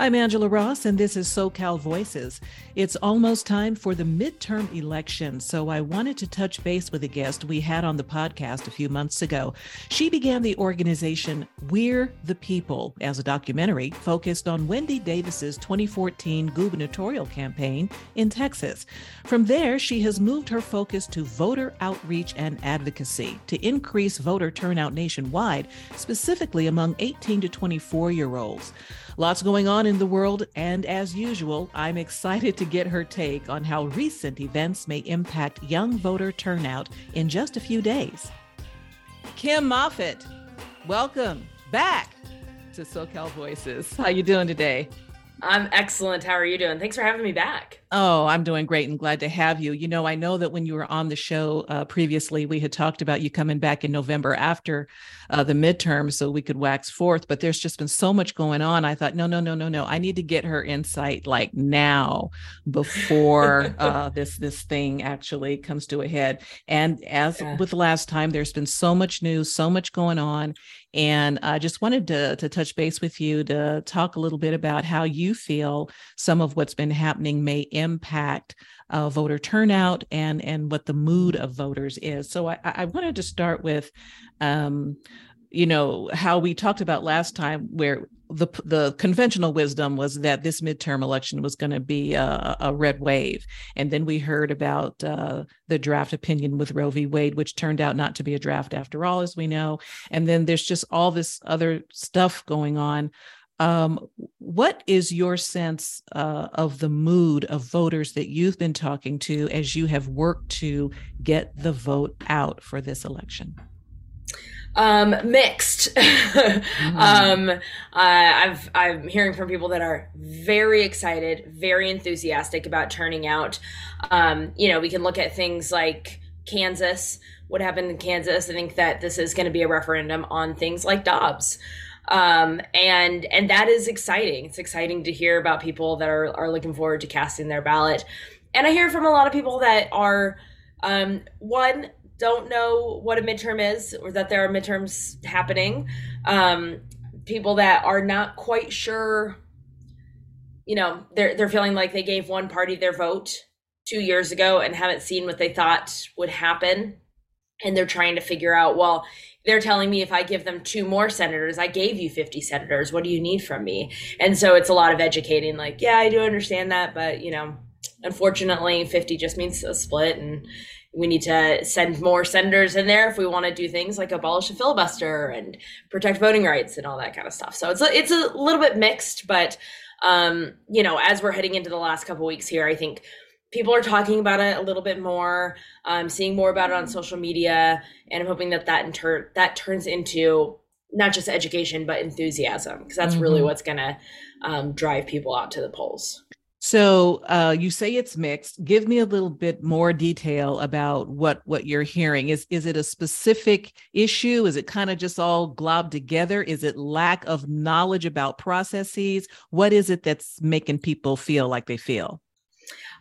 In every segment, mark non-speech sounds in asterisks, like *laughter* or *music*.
I'm Angela Ross, and this is SoCal Voices. It's almost time for the midterm election, so I wanted to touch base with a guest we had on the podcast a few months ago. She began the organization We're the People as a documentary focused on Wendy Davis's 2014 gubernatorial campaign in Texas. From there, she has moved her focus to voter outreach and advocacy to increase voter turnout nationwide, specifically among 18 to 24 year olds. Lots going on in the world, and as usual, I'm excited to get her take on how recent events may impact young voter turnout in just a few days. Kim Moffat, welcome back to SoCal Voices. How you doing today? I'm excellent. How are you doing? Thanks for having me back. Oh, I'm doing great and glad to have you. You know, I know that when you were on the show uh, previously, we had talked about you coming back in November after uh, the midterm so we could wax forth, but there's just been so much going on. I thought, no, no, no, no, no. I need to get her insight like now before *laughs* uh, this this thing actually comes to a head. And as yeah. with last time, there's been so much news, so much going on, and I just wanted to, to touch base with you to talk a little bit about how you feel some of what's been happening may impact uh, voter turnout and, and what the mood of voters is. So I, I wanted to start with, um, you know, how we talked about last time, where the the conventional wisdom was that this midterm election was going to be a, a, red wave, and then we heard about uh, the draft opinion with Roe v. Wade, which turned out not to be a draft after all, as we know. And then there's just all this other stuff going on. Um, what is your sense uh, of the mood of voters that you've been talking to as you have worked to get the vote out for this election? Um, mixed. *laughs* mm-hmm. um, uh, I've I'm hearing from people that are very excited, very enthusiastic about turning out. Um, you know, we can look at things like Kansas. What happened in Kansas? I think that this is going to be a referendum on things like Dobbs. Um, and and that is exciting. It's exciting to hear about people that are are looking forward to casting their ballot. And I hear from a lot of people that are um, one don't know what a midterm is or that there are midterms happening. Um, people that are not quite sure, you know, they're they're feeling like they gave one party their vote two years ago and haven't seen what they thought would happen, and they're trying to figure out, well, they're telling me if I give them two more senators, I gave you 50 senators. What do you need from me? And so it's a lot of educating, like, yeah, I do understand that, but you know, unfortunately, 50 just means a split and we need to send more senators in there if we want to do things like abolish the filibuster and protect voting rights and all that kind of stuff. So it's a, it's a little bit mixed, but um, you know, as we're heading into the last couple weeks here, I think people are talking about it a little bit more, um, seeing more about it on social media, and I'm hoping that that in turn that turns into not just education but enthusiasm because that's mm-hmm. really what's going to um, drive people out to the polls. So uh, you say it's mixed. Give me a little bit more detail about what what you're hearing. Is is it a specific issue? Is it kind of just all globbed together? Is it lack of knowledge about processes? What is it that's making people feel like they feel?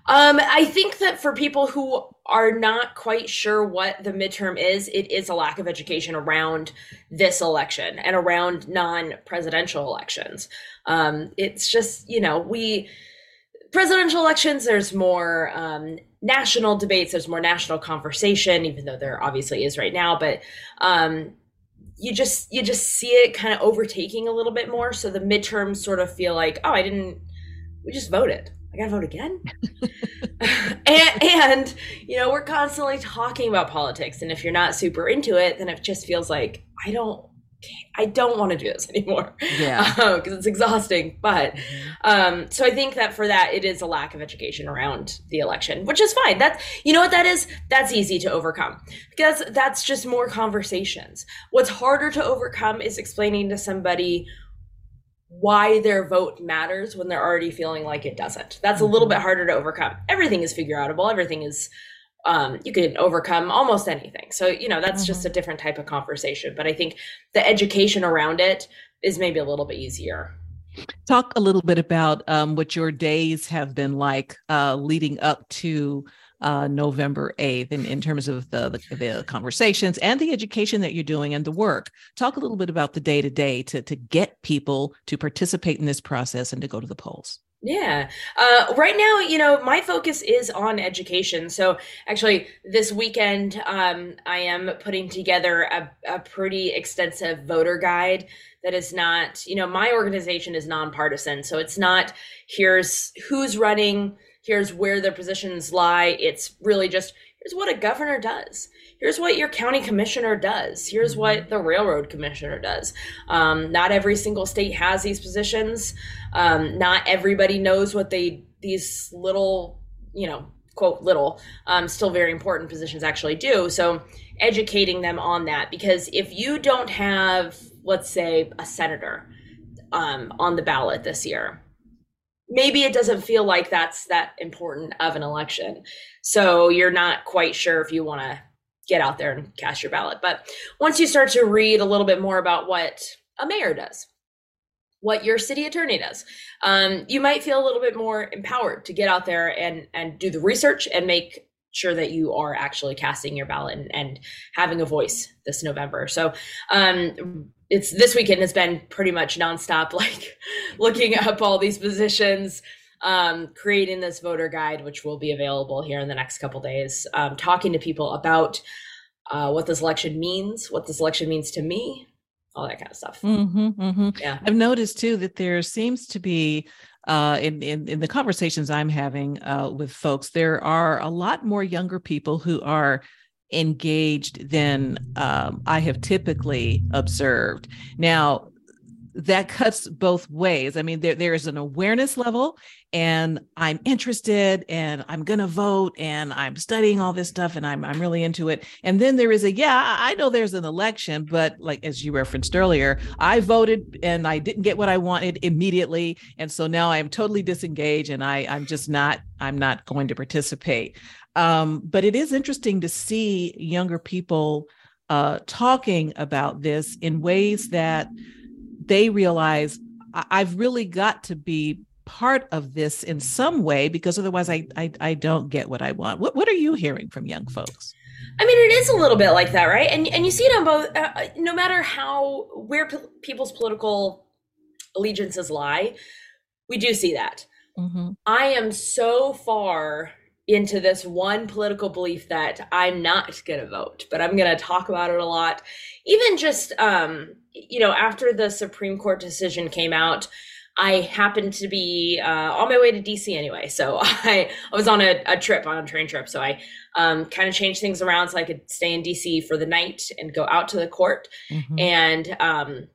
Um, I think that for people who are not quite sure what the midterm is, it is a lack of education around this election and around non-presidential elections. Um, it's just you know we presidential elections, there's more um, national debates, there's more national conversation, even though there obviously is right now. But um, you just you just see it kind of overtaking a little bit more. So the midterms sort of feel like, oh, I didn't. We just voted. I gotta vote again. *laughs* and, and you know, we're constantly talking about politics, and if you're not super into it, then it just feels like I don't I don't want to do this *laughs* anymore. Yeah. Because *laughs* um, it's exhausting. But mm-hmm. um, so I think that for that, it is a lack of education around the election, which is fine. That's, you know what that is? That's easy to overcome because that's just more conversations. What's harder to overcome is explaining to somebody why their vote matters when they're already feeling like it doesn't. That's a little mm-hmm. bit harder to overcome. Everything is figure outable, everything is um, you can overcome almost anything. So, you know, that's mm-hmm. just a different type of conversation. But I think the education around it is maybe a little bit easier. Talk a little bit about um, what your days have been like uh, leading up to uh, November 8th in, in terms of the, the, the conversations and the education that you're doing and the work. Talk a little bit about the day to day to get people to participate in this process and to go to the polls. Yeah. Uh, right now, you know, my focus is on education. So actually, this weekend, um, I am putting together a, a pretty extensive voter guide that is not, you know, my organization is nonpartisan. So it's not here's who's running, here's where their positions lie. It's really just here's what a governor does. Here's what your county commissioner does. Here's mm-hmm. what the railroad commissioner does. Um, not every single state has these positions. Um, not everybody knows what they these little you know quote little um, still very important positions actually do. So educating them on that because if you don't have let's say a senator um, on the ballot this year maybe it doesn't feel like that's that important of an election so you're not quite sure if you want to get out there and cast your ballot. But once you start to read a little bit more about what a mayor does, what your city attorney does, um, you might feel a little bit more empowered to get out there and and do the research and make sure that you are actually casting your ballot and, and having a voice this November. So um, it's this weekend has been pretty much nonstop, *laughs* like looking up all these positions, um, creating this voter guide, which will be available here in the next couple days, um, talking to people about uh, what this election means, what this election means to me, all that kind of stuff. Mm-hmm, mm-hmm. Yeah, I've noticed too that there seems to be. Uh, in, in in the conversations I'm having uh, with folks, there are a lot more younger people who are engaged than um, I have typically observed. Now, that cuts both ways. I mean, there, there is an awareness level, and I'm interested, and I'm going to vote, and I'm studying all this stuff, and I'm I'm really into it. And then there is a yeah, I know there's an election, but like as you referenced earlier, I voted and I didn't get what I wanted immediately, and so now I'm totally disengaged, and I I'm just not I'm not going to participate. Um, but it is interesting to see younger people uh, talking about this in ways that they realize I've really got to be part of this in some way because otherwise I, I, I don't get what I want. What what are you hearing from young folks? I mean, it is a little bit like that, right? And and you see it on both. Uh, uh no matter how where p- people's political allegiances lie, we do see that. Mm-hmm. I am so far into this one political belief that I'm not going to vote, but I'm going to talk about it a lot. Even just, um, you know, after the Supreme Court decision came out, I happened to be uh, on my way to DC anyway. So *laughs* I, I was on a, a trip, on a train trip. So I um, kind of changed things around so I could stay in DC for the night and go out to the court. Mm-hmm. And um,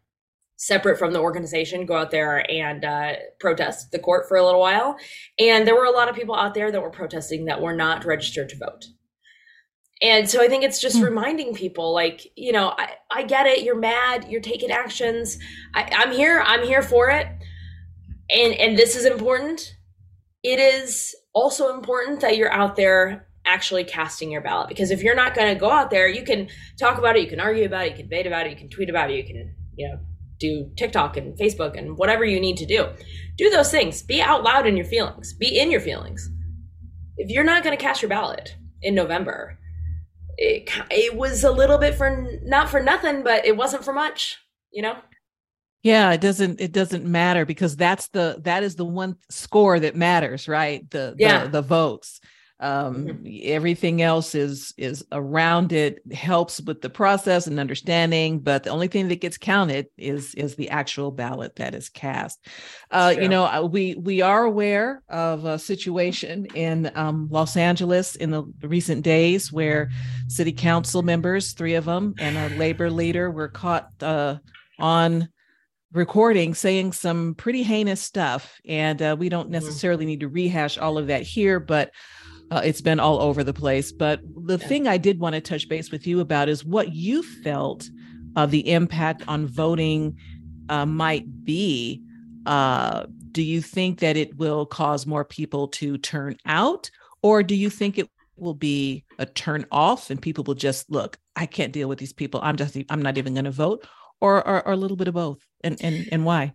separate from the organization go out there and uh, protest the court for a little while. And there were a lot of people out there that were protesting that were not registered to vote. And so i think it's just mm. reminding people like you know I, I get it you're mad you're taking actions. I, i'm here i'm here for it. And and this is important. It is also important that you're out there actually casting your ballot because if you're not going to go out there you can talk about it you can argue about it you can debate about it you can tweet about it you can you know do TikTok and Facebook and whatever you need to do. Do those things. Be out loud in your feelings. Be in your feelings. If you're not going to cast your ballot in November, it, it was a little bit for not for nothing, but it wasn't for much, you know? Yeah, it doesn't it doesn't matter because that's the that is the one score that matters, right? The yeah. the, the votes um, mm-hmm. everything else is is around it helps with the process and understanding but the only thing that gets counted is is the actual ballot that is cast uh, you know uh, we we are aware of a situation in um, los angeles in the recent days where city council members three of them and a labor leader were caught uh, on recording saying some pretty heinous stuff and uh, we don't mm-hmm. necessarily need to rehash all of that here but uh, it's been all over the place. But the thing I did want to touch base with you about is what you felt uh, the impact on voting uh, might be. Uh, do you think that it will cause more people to turn out, or do you think it will be a turn off and people will just look? I can't deal with these people. I'm just I'm not even going to vote, or, or or a little bit of both, and and and why?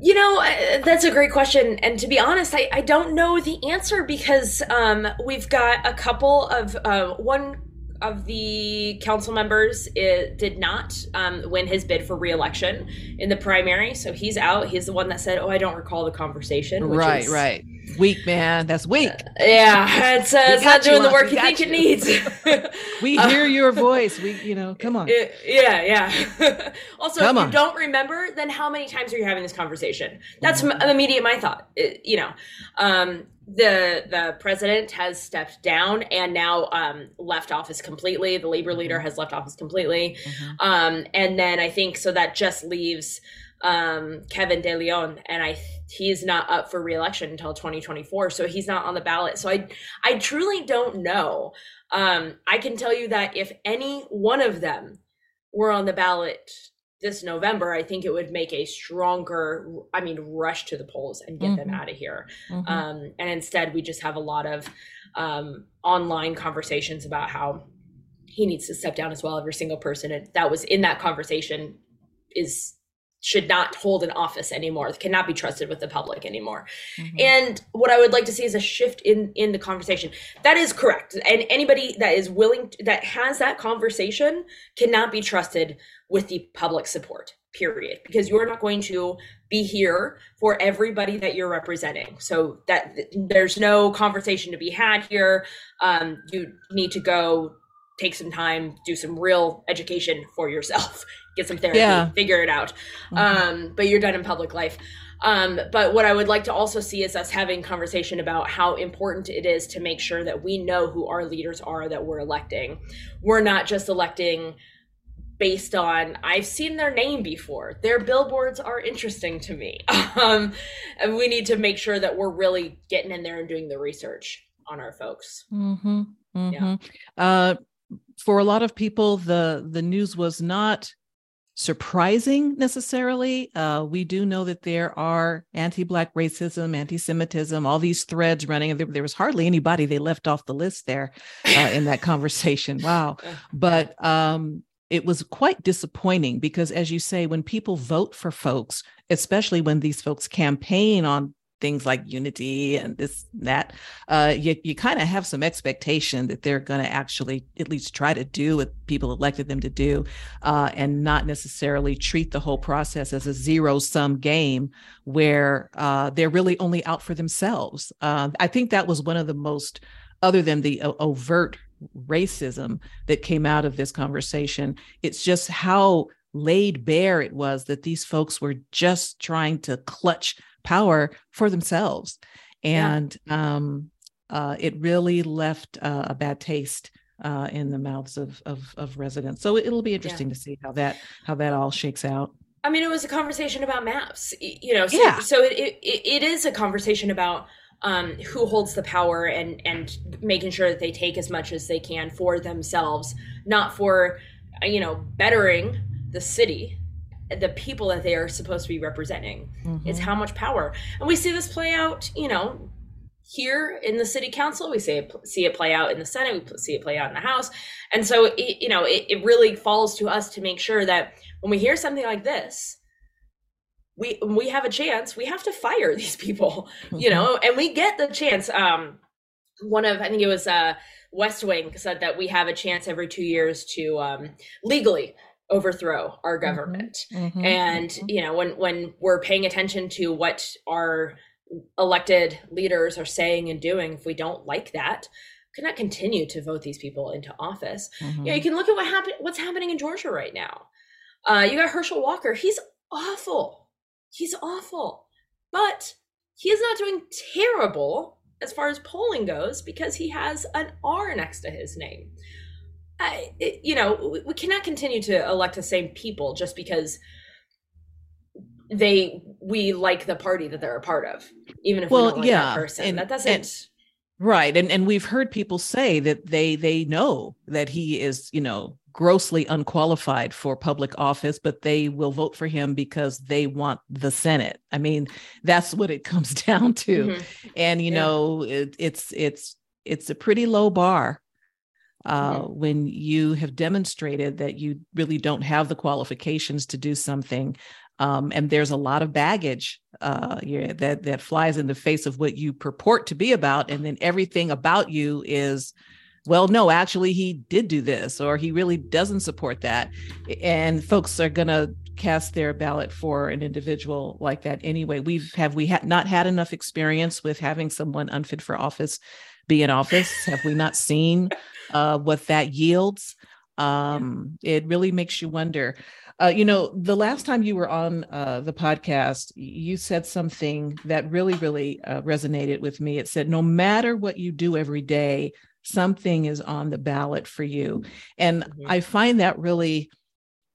You know, uh, that's a great question. And to be honest, I, I don't know the answer because um, we've got a couple of uh, one of the council members it, did not um, win his bid for reelection in the primary. So he's out. He's the one that said, Oh, I don't recall the conversation. right, is, right. Weak, man. That's weak. Uh, yeah. It's, uh, it's not doing the work you think you. it needs. *laughs* *laughs* we uh, hear your voice. We, you know, come on. *laughs* It, yeah, yeah. also, come if you on. don't remember, then how many times are you having this conversation? That's mm-hmm. immediate my thought. It, you know, um, the the president has stepped down and now um, left office completely. The labor leader mm-hmm. has left office completely, mm-hmm. um, and then I think so that just leaves um, Kevin De Leon, and I he's not up for reelection until 2024, so he's not on the ballot. So I I truly don't know. Um, I can tell you that if any one of them were on the ballot this November, I think it would make a stronger, I mean, rush to the polls and get mm-hmm. them out of here. Mm-hmm. Um, and instead, we just have a lot of um, online conversations about how he needs to step down as well. Every single person that was in that conversation is should not hold an office anymore cannot be trusted with the public anymore. Mm-hmm. and what i would like to see is a shift in in the conversation. That is correct. And anybody that is willing to, that has that conversation cannot be trusted with the public support period. Because you're not going to be here for everybody that you're representing. So that there's no conversation to be had here. Um, you need to go take some time do some real education for yourself *laughs* get some therapy, yeah. figure it out. Mm-hmm. Um, but you're done in public life. Um, but what I would like to also see is us having conversation about how important it is to make sure that we know who our leaders are that we're electing. We're not just electing based on I've seen their name before. Their billboards are interesting to me. *laughs* Um, and we need to make sure that we're really getting in there and doing the research on our folks. Mm-hmm. Mm-hmm. Yeah. Uh, for a lot of people, the the news was not surprising necessarily. Uh, we do know that there are anti-black racism, anti-Semitism, all these threads running, there, there was hardly anybody they left off the list there uh, in that *laughs* conversation. Wow! But um, it was quite disappointing because, as you say, when people vote for folks, especially when these folks campaign on things like unity and this and that uh, you, you kind of have some expectation that they're going to actually at least try to do what people elected them to do uh, and not necessarily treat the whole process as a zero sum game where uh, they're really only out for themselves. Uh, i think that was one of the most other than the overt racism that came out of this conversation it's just how laid bare it was that these folks were just trying to clutch power for themselves and yeah. um, uh, it really left uh, a bad taste uh, in the mouths of, of, of residents. So it'll be interesting yeah. to see how that how that all shakes out. I mean, it was a conversation about maps, you know. So, yeah. So it, it it is a conversation about um, who holds the power and and making sure that they take as much as they can for themselves, not for you know bettering the city the people that they are supposed to be representing. Mm-hmm. It's how much power. And we see this play out, you know, here in the city council. We see it, see it play out in the Senate. We see it play out in the House. And so, it, you know, it, it really falls to us to make sure that when we hear something like this, we we have a chance. We have to fire *laughs* these people, mm-hmm. you know, and we get the chance. Um, one of I think it was uh, West Wing said that we have a chance every two years to um, legally overthrow our mm-hmm. government. Mm-hmm, and mm-hmm. you know when when we're paying attention to what our elected leaders are saying and doing if we don't like that cannot continue to vote these people into office. Mm-hmm. you can look at what happened what's happening in georgia right now. Uh, you got herschel walker. He's awful. He's awful. But he is not doing terrible as far as polling goes because he has an r next to his name I, it, you know, we cannot continue to elect the same people just because they we like the party that they're a part of, even if well, we don't like yeah, that person. And, that doesn't. And, right, and and we've heard people say that they they know that he is, you know, grossly unqualified for public office, but they will vote for him because they want the Senate. I mean, that's what it *laughs* comes down to. Mm-hmm. And you yeah. know, it, it's it's it's a pretty low bar uh, mm-hmm. when you have demonstrated that you really don't have the qualifications to do something Um, and there's a lot of baggage uh, that that flies in the face of what you purport to be about, and then everything about you is, well, no, actually, he did do this, or he really doesn't support that, and folks are gonna cast their ballot for an individual like that anyway. We've have we had not had enough experience with having someone unfit for office be in office? have we not seen uh, what that yields? Um, it really makes you wonder. Uh, you know, the last time you were on uh, the podcast, you said something that really, really uh, resonated with me. It said, no matter what you do every day, something is on the ballot for you. And mm-hmm. I find that really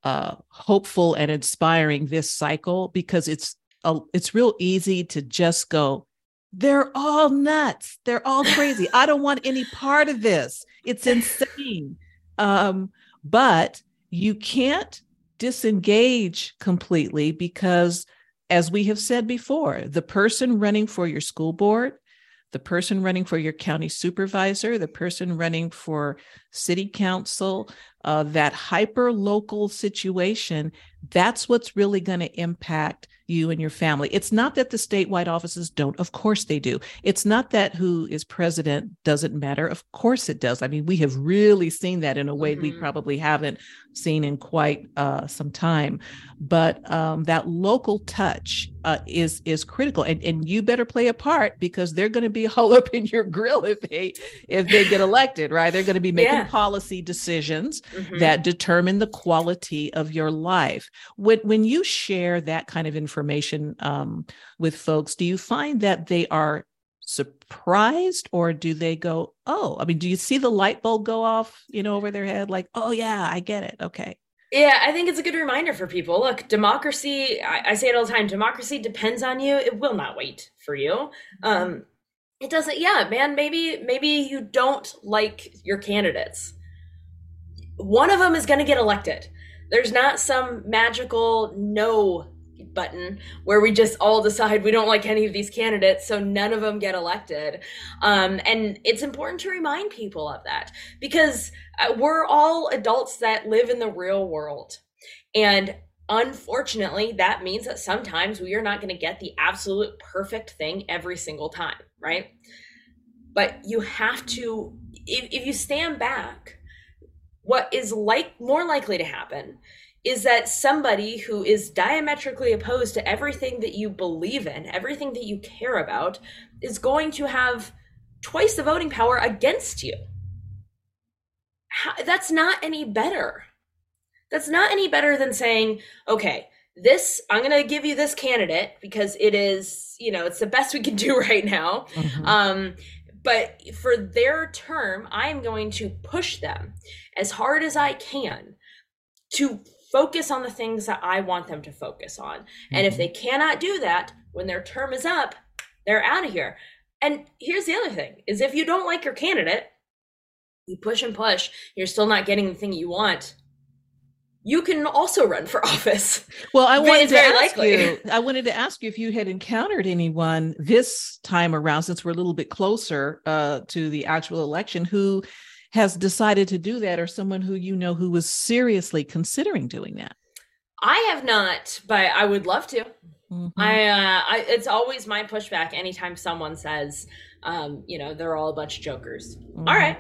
uh, hopeful and inspiring this cycle because it's a, it's real easy to just go, they're all nuts. They're all crazy. I don't want any part of this. It's insane. Um, but you can't disengage completely because, as we have said before, the person running for your school board, the person running for your county supervisor, the person running for city council, uh, that hyper local situation, that's what's really going to impact you and your family. It's not that the statewide offices don't. Of course they do. It's not that who is president doesn't matter. Of course it does. I mean, we have really seen that in a way mm-hmm. we probably haven't seen in quite uh, some time. But um, that local touch uh, is is critical, and and you better play a part because they're going to be *laughs* all up in your grill if they if they get elected, right? They're going to be making yeah. policy decisions mm-hmm. that determine the quality of your life. When when you share that kind of information um, with folks, do you find that they are surprised or do they go oh i mean do you see the light bulb go off you know over their head like oh yeah i get it okay. Yeah i think it's a good reminder for people. Look democracy I, I, say it all the time democracy depends on you. It will not wait for you. Um it doesn't yeah man maybe maybe you don't like your candidates. One of them is going to get elected there's not some magical no button where we just all decide we don't like any of these candidates, so none of them get elected. Um, and it's important to remind people of that because uh, we're all adults that live in the real world. And unfortunately, that means that sometimes we are not going to get the absolute perfect thing every single time, right? But you have to, if, if you stand back, what is like more likely to happen is that somebody who is diametrically opposed to everything that you believe in, everything that you care about, is going to have twice the voting power against you. How, that's not any better. That's not any better than saying, okay, this, I'm going to give you this candidate because it is, you know, it's the best we can do *laughs* right now. Mm-hmm. Um, but for their term, I'm going to push them as hard as I can to focus on the things that I want them to focus on. Mm-hmm. And if mm-hmm. they cannot do that when their term is up, they're out of here. And here's the other thing is if you don't like your candidate, you push and push, you're still not getting the thing you want. You can also run for *laughs* office. Well, I wanted to ask likely. you. I wanted to ask you if you had encountered anyone this time around, since we're a little bit closer uh, to the actual election, who has decided to do that or someone who you know who was seriously considering doing that? I have not, but I would love to. Mm-hmm. I, uh, I, it's always my pushback anytime someone says, um, you know, they're all a bunch of jokers. Mm-hmm. All right,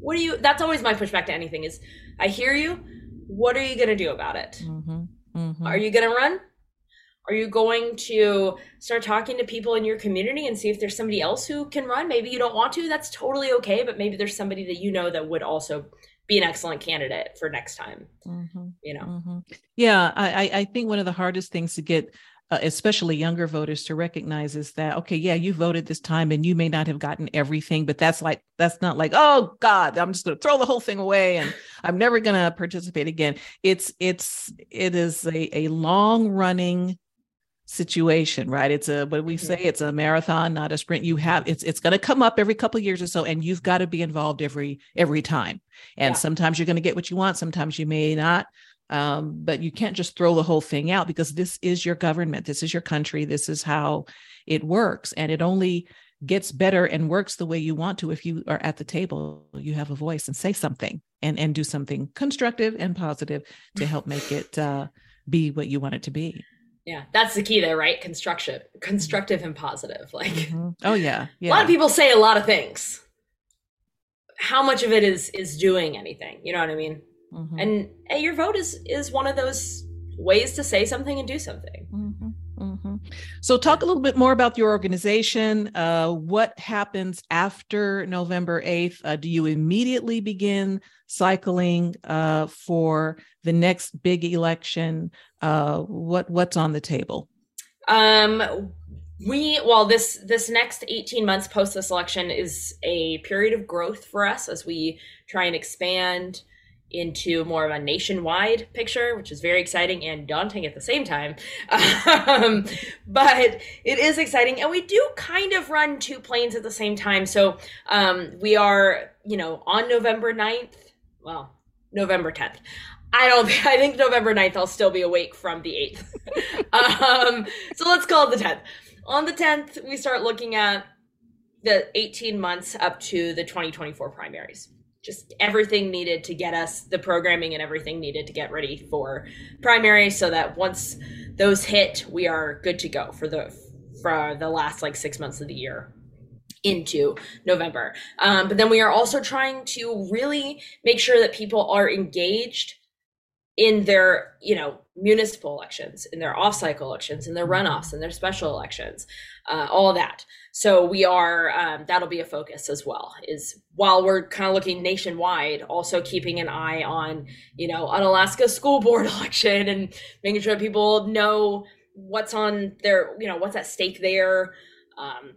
what do you? That's always my pushback to anything. Is I hear you. What are you going to do about it? Mm-hmm. mm-hmm. Are you going to run? Are you going to start talking to people in your community and see if there's somebody else who can run? Maybe you don't want to. That's totally okay. But maybe there's somebody that you know that would also be an excellent candidate for next time. Mm-hmm. You know? Mm-hmm. Yeah. I, I think one of the hardest things to get uh, especially younger voters to recognize is that okay yeah you voted this time and you may not have gotten everything but that's like that's not like oh god i'm just going to throw the whole thing away and i'm never going to participate again it's it's it is a, a long running situation right it's a what we say it's a marathon not a sprint you have it's it's going to come up every couple years or so and you've got to be involved every every time and yeah. sometimes you're going to get what you want sometimes you may not um, but you can't just throw the whole thing out because this is your government this is your country this is how it works and it only gets better and works the way you want to if you are at the table you have a voice and say something and and do something constructive and positive to help make it uh be what you want it to be. Yeah, that's the key there, right? Constructive, constructive and positive. Like, mm-hmm. *laughs* oh yeah, yeah. A lot of people say a lot of things. How much of it is is doing anything? You know what I mean? Mm-hmm. And your vote is is one of those ways to say something and do something. Mm-hmm. Mm-hmm. So, talk a little bit more about your organization. Uh, what happens after November 8th? Uh, do you immediately begin cycling uh, for the next big election? Uh, what What's on the table? Um, we well this this next 18 months post this election is a period of growth for us as we try and expand into more of a nationwide picture, which is very exciting and daunting at the same time. *laughs* Um, but it is exciting. And we do kind of run two planes at the same time. So um, we are, you know, on November 9th, well, November 10th. I don't I think November 9th I'll still be awake from the 8th. *laughs* um, so let's call it the 10th. On the 10th, we start looking at the 18 months up to the 2024 primaries just everything needed to get us the programming and everything needed to get ready for primaries, so that once those hit we are good to go for the for the last like six months of the year into November. Um, but then we are also trying to really make sure that people are engaged in their, you know, municipal elections, in their off-cycle elections, in their runoffs, in their special elections, uh, all that. So we are um, that'll be a focus as well. Is while we're kind of looking nationwide, also keeping an eye on you know an Alaska school *laughs* board election and making sure people know what's on their you know what's at stake there, um,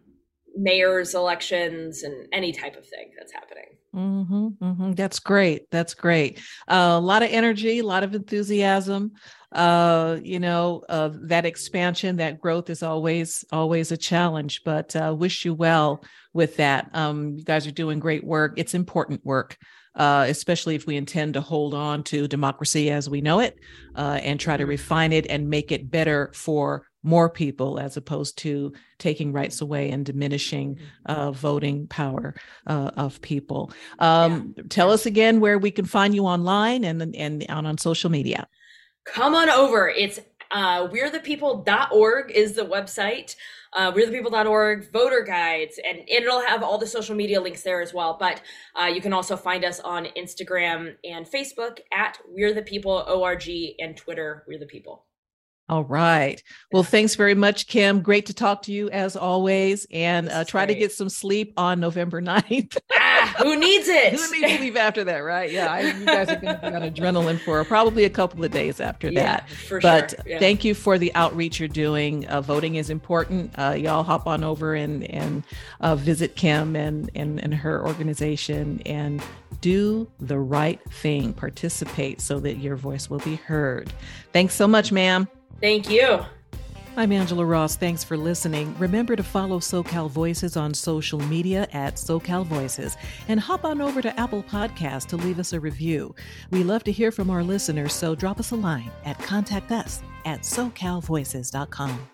mayor's elections and any type of thing that's happening. Mm-hmm, mm-hmm. That's great. That's great. Uh, a lot of energy, a lot of enthusiasm uh, you know, uh, that expansion, that growth is always always a challenge. But uh, wish you well with that. Um, you guys are doing great work. It's important work. Uh, especially if we intend to hold on to democracy as we know it uh, and try to mm-hmm. refine it and make it better for more people as opposed to taking rights away and diminishing mm-hmm. uh, voting power uh, of people. Um, yeah. Tell us again where we can find you online and, and, and on social media come on over. It's uh, we'rethepeople.org is the website. Uh, we'rethepeople.org, voter guides, and, and it'll have all the social media links there as well. But uh, you can also find us on Instagram and Facebook at We're the People ORG and Twitter, We're the People. All right. Well, thanks very much, Kim. Great to talk to you as always. And uh, try great. to get some sleep on November 9th. *laughs* ah, who needs it? who needs sleep after that, right? Yeah. I, you guys are going to be on adrenaline for probably a couple of days after yeah, that. For but sure. Yeah. thank you for the outreach you're doing. Uh, voting is important. Uh, y'all hop on over and, and uh, visit Kim and, and, and her organization and do the right thing. Participate so that your voice will be heard. Thanks so much, ma'am. Thank you. I'm Angela Ross. Thanks for listening. Remember to follow SoCal Voices on social media at SoCal Voices and hop on over to Apple Podcasts to leave us a review. We love to hear from our listeners, so drop us a line at contact us at socalvoices.com.